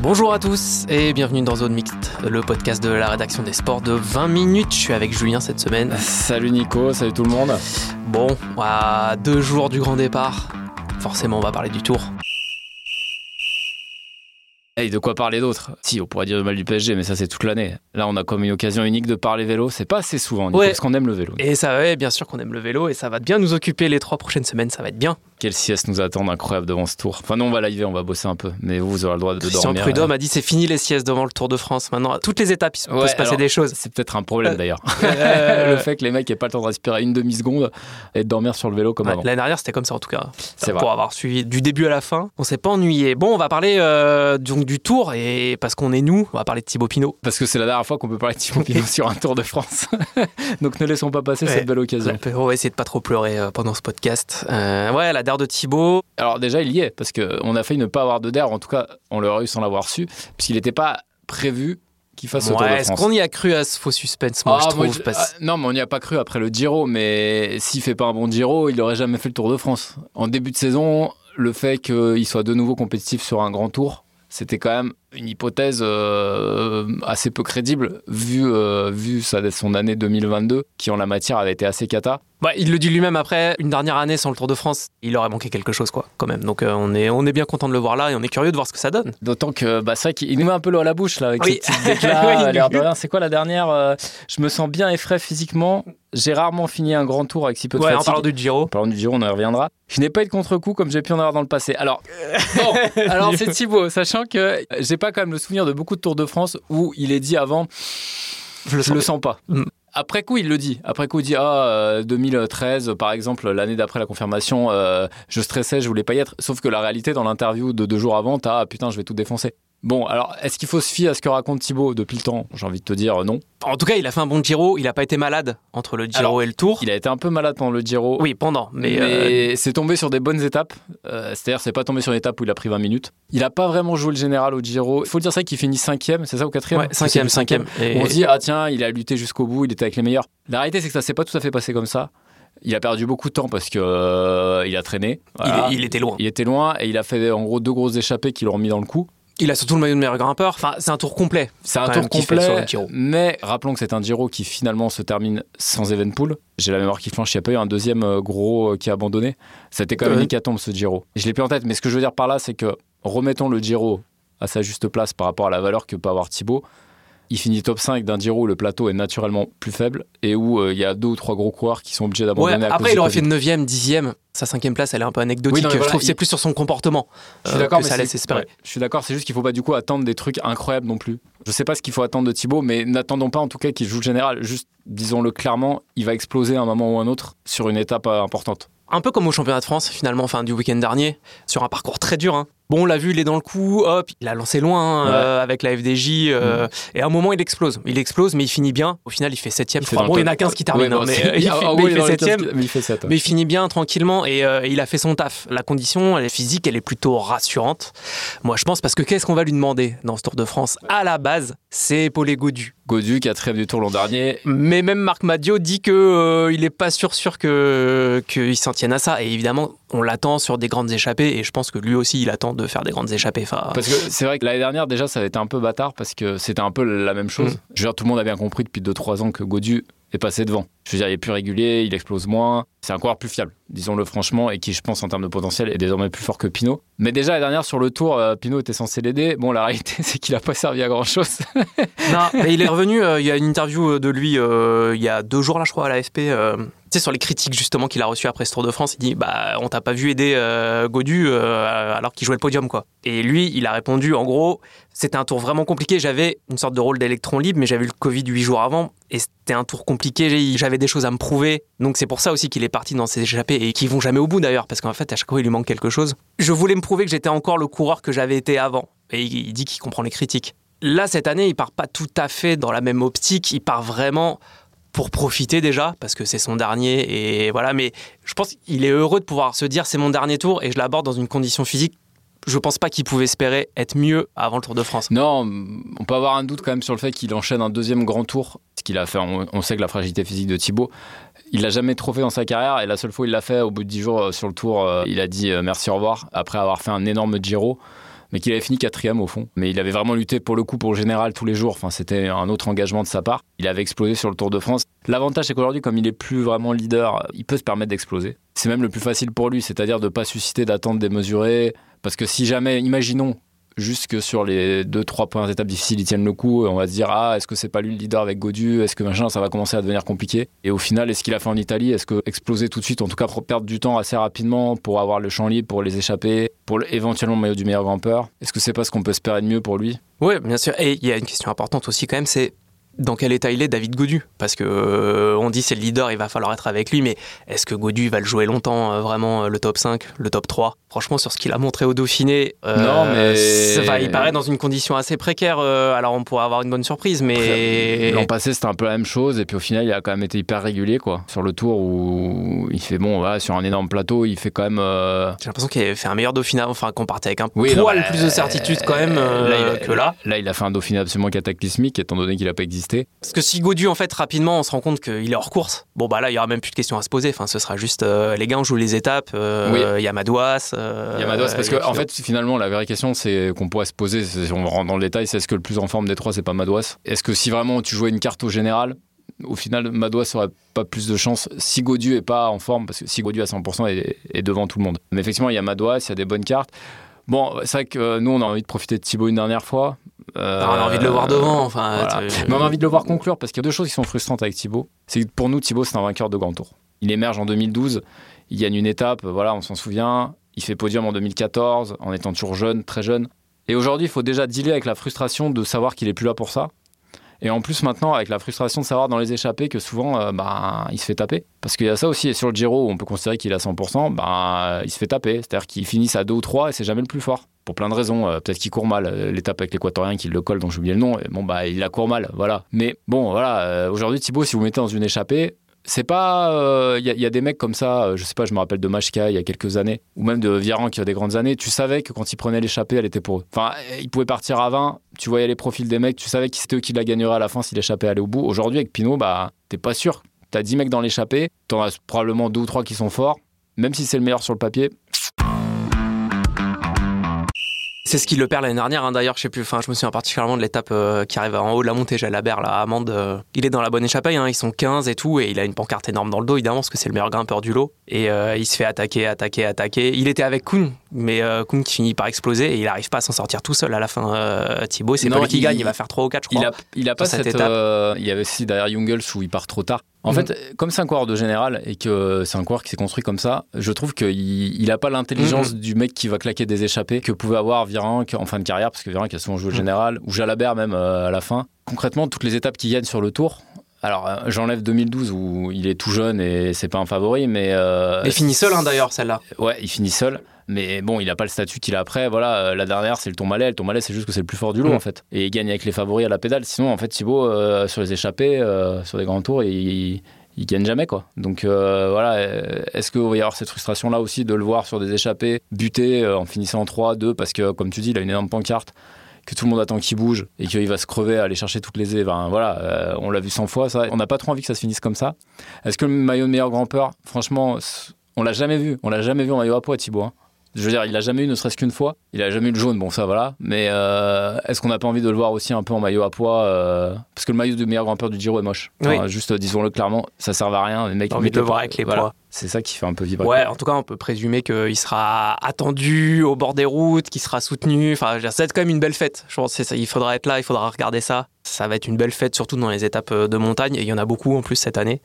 Bonjour à tous et bienvenue dans Zone Mixte, le podcast de la rédaction des sports de 20 minutes. Je suis avec Julien cette semaine. Salut Nico, salut tout le monde. Bon, à deux jours du grand départ, forcément on va parler du tour. Et de quoi parler d'autre? Si, on pourrait dire du mal du PSG, mais ça c'est toute l'année. Là, on a comme une occasion unique de parler vélo. C'est pas assez souvent, Nico, Ouais. parce qu'on aime le vélo. Et ça, ouais, bien sûr qu'on aime le vélo et ça va bien nous occuper les trois prochaines semaines, ça va être bien. Quelle sieste nous attend incroyable devant ce tour. Enfin, non, on va live, on va bosser un peu. Mais vous, vous aurez le droit de Christian dormir. Prudhomme a dit c'est fini les siestes devant le Tour de France. Maintenant, à toutes les étapes, il peut se passer alors, des choses. C'est peut-être un problème d'ailleurs. Euh, le fait que les mecs aient pas le temps de respirer une demi-seconde et de dormir sur le vélo comme Ouais, avant. L'année dernière, c'était comme ça en tout cas. C'est Pour vrai. avoir suivi du début à la fin, on s'est pas ennuyé. Bon, on va parler euh, donc du tour et parce qu'on est nous, on va parler de Thibaut Pinot. Parce que c'est la dernière fois qu'on peut parler de Thibaut Pinot sur un Tour de France. Donc ne laissons pas passer Ouais. cette belle occasion. On va essayer de pas trop pleurer euh, pendant ce podcast. Euh, ouais, la DER de Thibaut. Alors déjà, il y est, parce qu'on a failli ne pas avoir de DER, en tout cas, on l'aurait eu sans l'avoir su, puisqu'il n'était pas prévu qu'il fasse Ouais, est-ce qu'on y a cru à ce faux suspense Moi, Ah, je trouve. je- ah, non, mais on n'y a pas cru après le Giro, mais s'il fait pas un bon Giro, il n'aurait jamais fait le Tour de France. En début de saison, le fait qu'il soit de nouveau compétitif sur un grand tour, c'était quand même une hypothèse euh, assez peu crédible, vu, euh, vu sa- son année 2022, qui en la matière avait été assez cata. Ouais, il le dit lui-même après, une dernière année sans le Tour de France, il aurait manqué quelque chose, quoi, quand même. Donc euh, on, est, on est bien content de le voir là et on est curieux de voir ce que ça donne. D'autant que bah, c'est vrai qu'il nous met un peu l'eau à la bouche là avec Oui. l'air de oui. rien. C'est quoi la dernière euh, Je me sens bien et frais physiquement. J'ai rarement fini un grand tour avec si peu de Ouais, en fatigue. parlant du Giro. En parlant du Giro, on y reviendra. Je n'ai pas eu de contre-coup comme j'ai pu en avoir dans le passé. Alors, bon, alors c'est Thibaut, sachant que j'ai pas quand même le souvenir de beaucoup de Tours de France où il est dit avant, Je le je le sens pas. Mm. Après coup, il le dit. Après coup, il dit Ah, euh, 2013, par exemple, l'année d'après la confirmation, euh, je stressais, je voulais pas y être. Sauf que la réalité, dans l'interview de deux jours avant, t'as Ah putain, je vais tout défoncer. Bon, alors, est-ce qu'il faut se fier à ce que raconte Thibaut depuis le temps? J'ai envie de te dire euh, non. En tout cas, il a fait un bon Giro, il a pas été malade entre le Giro Alors, et le Tour. Il a été un peu malade pendant le Giro. Oui, pendant, mais, Mais, euh, c'est tombé sur des bonnes étapes. Euh, C'est-à-dire, c'est pas tombé sur une étape où il a pris 20 minutes. Il a pas vraiment joué le général au Giro. Il faut dire ça qu'il finit cinquième, c'est ça ou quatrième? Ouais, cinquième, C'est le cinquième. Et- On se dit, ah tiens, il a lutté jusqu'au bout, il était avec les meilleurs. La réalité, c'est que ça s'est pas tout à fait passé comme ça. Il a perdu beaucoup de temps parce que euh, il a traîné. il, il était loin. Il était loin et il a fait en gros deux grosses échappées qui l'ont remis dans le coup. Il a surtout le maillot de meilleur grimpeur. Enfin, c'est un tour complet. C'est un tour sur complet, le Giro. mais rappelons que c'est un Giro qui finalement se termine sans Evenpool. J'ai la mémoire qui flanche, il n'y a pas eu un deuxième euh, gros euh, qui a abandonné. C'était quand même une hécatombe ce Giro. Je l'ai plus en tête, mais ce que je veux dire par là, c'est que remettons le Giro à sa juste place par rapport à la valeur que peut avoir Thibaut. Il finit top 5 d'un Giro où le plateau est naturellement plus faible et où euh, il y a deux ou trois gros coureurs qui sont obligés d'abandonner. après, il aurait fait Covid. 9ème, 10ème. Sa cinquième place, elle est un peu anecdotique. Oui, non, je trouve que il- c'est plus sur son comportement Je suis euh, d'accord, que mais ça c'est- laisse espérer. ouais, je suis d'accord, c'est juste qu'il faut pas du coup attendre des trucs incroyables non plus. Je sais pas ce qu'il faut attendre de Thibaut, mais n'attendons pas en tout cas qu'il joue le général. Juste, disons-le clairement, il va exploser à un moment ou un autre sur une étape euh, importante. Un peu comme au championnat de France, finalement, enfin, du week-end dernier, sur un parcours très dur. hein. Bon, on l'a vu, il est dans le coup, hop, il a lancé loin hein, Ouais. euh, avec la FDJ, euh, et à un moment, il explose. Il explose, mais il finit bien. Au final, il fait 7ème. Il fait Enfin, dans bon, il y en a top. 15 qui terminent, mais il fait, ah, mais oui, il fait dans les 7ème. 15, Mais il 7. Finit bien tranquillement et euh, il a fait son taf. La condition, elle est physique, elle est plutôt rassurante. Moi, je pense parce que qu'est-ce qu'on va lui demander dans ce Tour de France À la base, c'est épauler Godu. Godu, quatrième du tour l'an dernier. Mais même Marc Madio dit que euh, il est pas sûr sûr que qu'il s'en tienne à ça. Et évidemment, on l'attend sur des grandes échappées. Et je pense que lui aussi, il attend de faire des grandes échappées. Enfin, Parce que c'est vrai que l'année dernière, déjà, ça avait été un peu bâtard parce que c'était un peu la même chose. Mm. Je veux dire, tout le monde a bien compris depuis 2-3 ans que Godu est passé devant. Je veux dire, il est plus régulier, il explose moins. C'est un coureur plus fiable, disons-le franchement, et qui, je pense, en termes de potentiel, est désormais plus fort que Pinot. Mais déjà, la dernière, sur le tour, euh, Pinot était censé l'aider. Bon, la réalité, c'est qu'il a pas servi à grand-chose. Non, mais il est revenu. euh, il y a une interview de lui euh, il y a deux jours là, je crois, à l'AFP. euh, sur les critiques justement qu'il a reçues après ce Tour de France, il dit bah on t'a pas vu aider euh, Godu euh, alors qu'il jouait le podium quoi. Et lui, il a répondu en gros, c'était un tour vraiment compliqué. J'avais une sorte de rôle d'électron libre, mais j'avais eu le Covid huit jours avant et c'était un tour compliqué. J'avais des choses à me prouver, donc c'est pour ça aussi qu'il est parti dans ces échappées et qui vont jamais au bout d'ailleurs, parce qu'en fait à chaque fois il lui manque quelque chose. Je voulais me prouver que j'étais encore le coureur que j'avais été avant. Et il dit qu'il comprend les critiques. Là, cette année, il part pas tout à fait dans la même optique. Il part vraiment pour profiter déjà, parce que c'est son dernier, et voilà. Mais je pense qu'il est heureux de pouvoir se dire c'est mon dernier tour et je l'aborde dans une condition physique. Je pense pas qu'il pouvait espérer être mieux avant le Tour de France. Non, on peut avoir un doute quand même sur le fait qu'il enchaîne un deuxième grand tour. Ce qu'il a fait, on, sait que la fragilité physique de Thibaut, il l'a jamais trop fait dans sa carrière et la seule fois où il l'a fait, au bout de dix jours euh, sur le tour, euh, il a dit euh, merci au revoir après avoir fait un énorme Giro mais qu'il avait fini quatrième au fond. Mais il avait vraiment lutté pour le coup pour le général tous les jours. Enfin, c'était un autre engagement de sa part. Il avait explosé sur le Tour de France. L'avantage, c'est qu'aujourd'hui, comme il est plus vraiment leader, il peut se permettre d'exploser. C'est même le plus facile pour lui, c'est-à-dire de ne pas susciter d'attentes démesurées. Parce que si jamais, imaginons, jusque sur les deux trois premières étapes difficiles ils tiennent le coup on va se dire ah est-ce que c'est pas lui le leader avec Godu? Est-ce que machin ça va commencer à devenir compliqué? Et au final est-ce qu'il a fait en Italie? Est-ce que exploser tout de suite en tout cas perdre du temps assez rapidement pour avoir le champ libre pour les échapper pour éventuellement le maillot du meilleur grimpeur est-ce que c'est pas ce qu'on peut espérer de mieux pour lui? Oui bien sûr. Et il y a une question importante aussi quand même c'est dans quel état il est David Godu? Parce que euh, on dit c'est le leader, il va falloir être avec lui, mais est-ce que Godu va le jouer longtemps, euh, vraiment euh, le top 5, le top 3 Franchement, sur ce qu'il a montré au Dauphiné, non, mais... il paraît dans une condition assez précaire. alors on pourrait avoir une bonne surprise, mais l'an passé c'était un peu la même chose, et puis au final il a quand même été hyper régulier quoi. Sur le tour où il fait bon, voilà, sur un énorme plateau, il fait quand même. J'ai l'impression qu'il a fait un meilleur Dauphiné, enfin qu'on partait avec un poil plus de certitude quand même que là. Là, il a fait un Dauphiné absolument cataclysmique, étant donné qu'il a pas existé parce que si Godu, en fait, rapidement, on se rend compte qu'il est hors course, bon, bah là, il y aura même plus de questions à se poser. Enfin, ce sera juste, euh, les gars, on joue les étapes, euh, il y a Madouas. Euh, il y a Madouas, parce que, en fait, finalement, la vraie question, c'est qu'on pourrait se poser, si on rentre dans le détail, c'est est-ce que le plus en forme des trois, c'est pas Madouas? Est-ce que si vraiment tu jouais une carte au général, au final, Madouas aurait pas plus de chance si Godu est pas en forme, parce que si Godu à 100% est, est devant tout le monde. Mais effectivement, il y a Madouas, il y a des bonnes cartes. Bon, c'est vrai que nous, on a envie de profiter de Thibaut une dernière fois. Euh, on a envie de le voir devant. Enfin, Mais on a envie de le voir conclure parce qu'il y a deux choses qui sont frustrantes avec Thibaut. C'est que pour nous, Thibaut, c'est un vainqueur de grand tour. Il émerge en 2012, il gagne une étape, voilà, on s'en souvient. Il fait podium en 2014 en étant toujours jeune, très jeune. Et aujourd'hui, il faut déjà dealer avec la frustration de savoir qu'il est plus là pour ça. Et en plus, maintenant, avec la frustration de savoir dans les échappées que souvent, euh, bah, il se fait taper. Parce qu'il y a ça aussi. Et sur le Giro, on peut considérer qu'il est à 100%, bah, il se fait taper. C'est-à-dire qu'il finit à 2 ou 3 et c'est jamais le plus fort. Pour plein de raisons. Euh, peut-être qu'il court mal. Euh, l'étape avec l'équatorien qui le colle, dont j'ai oublié le nom. Et bon, bah, il la court mal. Voilà. Mais bon, voilà. Aujourd'hui, Thibaut, si vous mettez dans une échappée, c'est pas. Il euh, y, a des mecs comme ça, euh, je sais pas, je me rappelle de Machka il y a quelques années, ou même de Viran qui a des grandes années. Tu savais que quand ils prenaient l'échappée, elle était pour eux. Enfin, ils pouvaient partir à 20, tu voyais les profils des mecs, tu savais que c'était eux qui la gagneraient à la fin si l'échappée allait au bout. Aujourd'hui, avec Pinot, bah, t'es pas sûr. T'as 10 mecs dans l'échappée, t'en as probablement deux ou trois qui sont forts. Même si c'est le meilleur sur le papier, c'est ce qui le perd l'année dernière, hein. d'ailleurs, je sais plus, enfin, je me souviens particulièrement de l'étape euh, qui arrive en haut de la montée, Jalabert, là, Amande. Euh, il est dans la bonne échappée, hein. ils sont 15 et tout, et il a une pancarte énorme dans le dos, évidemment, parce que c'est le meilleur grimpeur du lot. Et euh, il se fait attaquer, attaquer, attaquer. Il était avec Kuhn, mais Kuhn qui finit par exploser, et il n'arrive pas à s'en sortir tout seul à la fin. Thibaut, c'est pas lui qui gagne, il va faire 3 ou 4, je crois. Il a, pas cette, étape. il y avait aussi derrière Jungels où il part trop tard. En mhm. fait, comme c'est un coureur de général et que c'est un coureur qui s'est construit comme ça, je trouve qu'il n'a pas l'intelligence mhm. du mec qui va claquer des échappées que pouvait avoir Virenque en fin de carrière, parce que Virenque a souvent joué le mhm. général, ou Jalabert même euh, à la fin. Concrètement, toutes les étapes qu'il gagne sur le tour, alors, euh, j'enlève 2012 où il est tout jeune et c'est pas un favori, mais. Euh, il finit seul hein, d'ailleurs, celle-là. Ouais, il finit seul. Mais bon, il n'a pas le statut qu'il a après. Voilà, euh, la dernière, c'est le Tourmalet. Le Tourmalet, c'est juste que c'est le plus fort du lot, mm. en fait. Et il gagne avec les favoris à la pédale. Sinon, en fait, Thibaut, sur les échappées, sur des grands tours, il, il gagne jamais quoi. Donc voilà, est-ce qu'il va y avoir cette frustration là aussi de le voir sur des échappées buter en finissant en 3 2 parce que comme tu dis, il a une énorme pancarte que tout le monde attend qu'il bouge et qu'il va se crever à aller chercher toutes les enfin, voilà, euh, on l'a vu 100 fois ça. On n'a pas trop envie que ça se finisse comme ça. Est-ce que le maillot de meilleur grand-peur, franchement, on l'a jamais vu. On l'a jamais vu en maillot à poids, Thibaut. Hein. Je veux dire, il a jamais eu ne serait-ce qu'une fois. Il a jamais eu le jaune, bon ça voilà. Mais euh, est-ce qu'on n'a pas envie de le voir aussi un peu en maillot à poids euh, Parce que le maillot de meilleur grand-peur du Giro est moche. juste disons-le clairement, ça sert à rien. Les mecs, envie de le voir avec les poids. C'est ça qui fait un peu vibrer. Ouais, en tout cas, on peut présumer qu'il sera attendu au bord des routes, qu'il sera soutenu. Enfin, ça va être quand même une belle fête. Je pense qu'il faudra être là, il faudra regarder ça. Ça va être une belle fête, surtout dans les étapes euh, de montagne. Et il y en a beaucoup en plus cette année.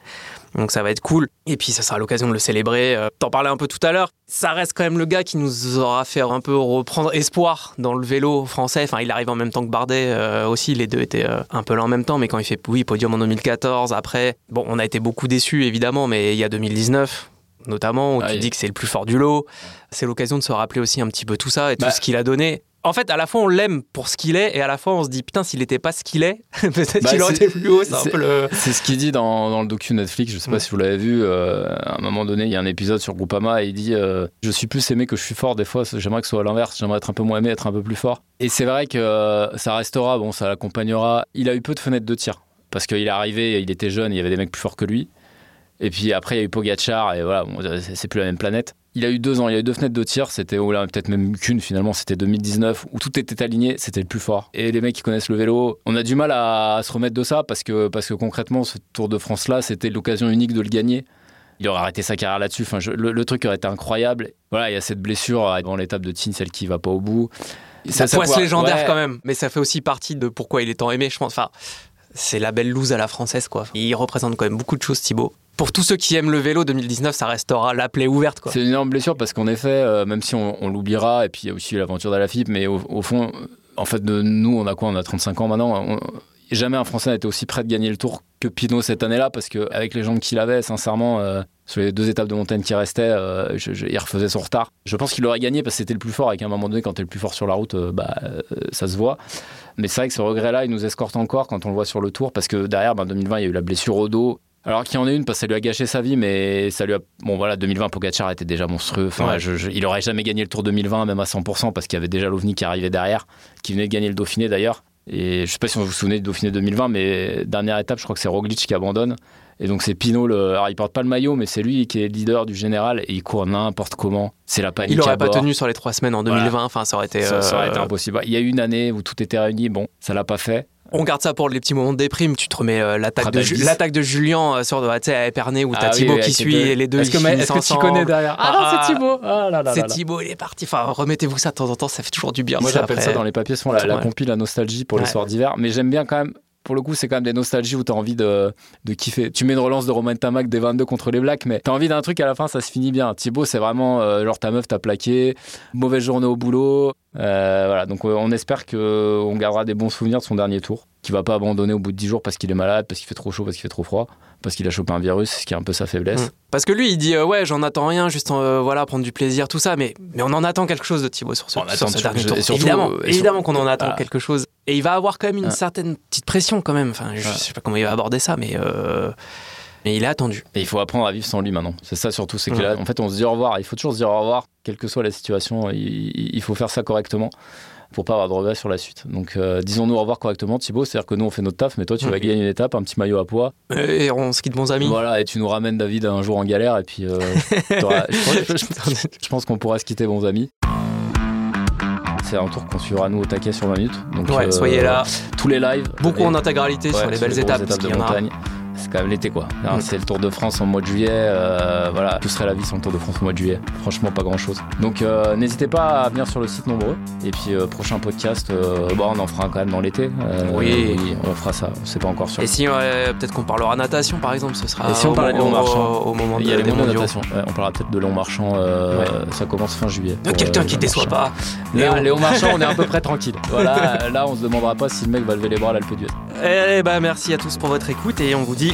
Donc ça va être cool. Et puis ça sera l'occasion de le célébrer. Euh, t'en parlais un peu tout à l'heure. Ça reste quand même le gars qui nous aura fait un peu reprendre espoir dans le vélo français. Enfin, il arrive en même temps que Bardet euh, aussi. Les deux étaient un peu là en même temps. Mais quand il fait, oui, podium en 2014, après, bon, on a été beaucoup déçus évidemment, mais il y a 2019 notamment, où tu dis que c'est le plus fort du lot. C'est l'occasion de se rappeler aussi un petit peu tout ça et tout bah, ce qu'il a donné en fait, à la fois on l'aime pour ce qu'il est, et à la fois on se dit putain, s'il n'était pas ce qu'il est, peut-être bah, qu'il aurait été plus haut. C'est ce qu'il dit dans, le docu Netflix. Je sais pas si vous l'avez vu. Euh, à un moment donné, il y a un épisode sur Groupama et il dit euh, Je suis plus aimé que je suis fort. Des fois, j'aimerais que ce soit l'inverse. J'aimerais être un peu moins aimé, être un peu plus fort. Et c'est vrai que euh, ça restera. Bon, ça l'accompagnera. Il a eu peu de fenêtres de tir parce qu'il est arrivé, il était jeune, il y avait des mecs plus forts que lui. Et puis après, il y a eu Pogachar, et voilà, c'est plus la même planète. Il a eu deux ans, il y a eu deux fenêtres de tir, c'était, ou là, peut-être même qu'une finalement, c'était 2019, où tout était aligné, c'était le plus fort. Et les mecs qui connaissent le vélo, on a du mal à, se remettre de ça, parce que, parce que concrètement, ce Tour de France-là, c'était l'occasion unique de le gagner. Il aurait arrêté sa carrière là-dessus, enfin, le, truc aurait été incroyable. Voilà, il y a cette blessure avant l'étape de Tin, celle qui va pas au bout. Ça, ça poisse légendaire quand même, mais ça fait aussi partie de pourquoi il est tant aimé, je pense. Enfin, c'est la belle loose à la française, quoi. Il représente quand même beaucoup de choses, Thibaut pour tous ceux qui aiment le vélo, 2019, ça restera la plaie ouverte. C'est une énorme blessure parce qu'en effet, euh, même si on, l'oubliera, et puis il y a aussi l'aventure d'Alafip, mais au, fond, en fait, nous, on a quoi? On a 35 ans maintenant. jamais un Français n'a été aussi près de gagner le Tour que Pinot cette année-là, parce qu'avec les jambes qu'il avait, sincèrement, euh, sur les deux étapes de montagne qui restaient, euh, il refaisait son retard. Je pense qu'il aurait gagné parce que c'était le plus fort, avec un moment donné, quand tu es le plus fort sur la route, bah, ça se voit. Mais c'est vrai que ce regret-là, il nous escorte encore quand on le voit sur le Tour, parce que derrière, ben, 2020, il y a eu la blessure au dos. Alors qu'il y en a une parce que ça lui a gâché sa vie, mais ça lui a. Bon voilà, 2020, Pogacar était déjà monstrueux. Enfin, il aurait jamais gagné le Tour 2020, même à 100%, parce qu'il y avait déjà l'OVNI qui arrivait derrière, qui venait de gagner le Dauphiné d'ailleurs. Et je sais pas si vous vous souvenez du Dauphiné 2020, mais dernière étape, je crois que c'est Roglic qui abandonne. Et donc c'est Pinot, le... alors il porte pas le maillot, mais c'est lui qui est leader du général et il court n'importe comment. C'est la panique. Il aurait pas tenu sur les trois semaines en 2020, enfin ça aurait été. Ça, aurait été euh, impossible. Il y a eu une année où tout était réuni, bon, ça l'a pas fait. On garde ça pour les petits moments de déprime. Tu te remets euh, l'attaque de, Julien euh, sur à Épernay où t'as ah Thibaut qui suit et les deux. Est-ce que, est tu connais derrière Ah, non, c'est Thibaut. Ah c'est Thibaut, il est parti. Enfin, remettez-vous ça de temps en temps, ça fait toujours du bien. Moi, j'appelle ça dans les papiers, la, la compil, la nostalgie pour les soirs d'hiver. Mais j'aime bien quand même pour le coup, c'est quand même des nostalgies où tu as envie de, de, kiffer. Tu mets une relance de Romain Tamac des 22 contre les Blacks, mais tu as envie d'un truc à la fin, ça se finit bien. Thibaut, c'est vraiment euh, genre ta meuf t'a plaqué, mauvaise journée au boulot. Euh, voilà, donc euh, on espère qu'on gardera des bons souvenirs de son dernier tour, qui va pas abandonner au bout de 10 jours parce qu'il est malade, parce qu'il fait trop chaud, parce qu'il fait trop froid, parce qu'il a chopé un virus, ce qui est un peu sa faiblesse. Mmh. Parce que lui, il dit ouais, j'en attends rien, juste voilà, prendre du plaisir, tout ça, mais, mais on en attend quelque chose de Thibaut sur ce, dernier tour. évidemment, évidemment qu'on en attend quelque chose. Et il va avoir quand même une certaine petite pression quand même. Enfin, je sais pas comment il va aborder ça, mais. Euh, mais il est attendu. Et il faut apprendre à vivre sans lui maintenant. C'est ça surtout, c'est en fait on se dit au revoir. Il faut toujours se dire au revoir, quelle que soit la situation. Il, faut faire ça correctement pour pas avoir de regrets sur la suite. Donc euh, disons-nous au revoir correctement, Thibaut. C'est-à-dire que nous on fait notre taf, mais toi tu vas gagner une étape, un petit maillot à poids. Et on se quitte bons amis. Voilà, et tu nous ramènes David un jour en galère. Et puis euh, je pense qu'on pourra se quitter bons amis c'est un tour qu'on suivra nous au taquet sur 20 minutes. Donc soyez là. Tous les lives. Beaucoup en intégralité sur les belles étapes. étapes de montagne c'est quand même l'été quoi. Mm. C'est le Tour de France en mois de juillet. Euh, voilà, tout serait la vie sans le Tour de France au mois de juillet. Franchement, pas grand chose. Donc euh, n'hésitez pas à venir sur le site nombreux. Et puis euh, prochain podcast, bon, on en fera quand même dans l'été. oui. on fera ça. C'est pas encore sûr. Et si peut-être qu'on parlera natation par exemple, ce sera. Et si on parlait de long marchand au, moment il y a les natation. on parlera peut-être de long marchand. Ça commence fin juillet. Quelqu'un qui déçoit pas. Léon Marchand, on est à peu près tranquille. Voilà, là on se demandera pas si le mec va lever les bras à l'Alpe d'Huez. Eh bah merci à tous pour votre écoute et on vous dit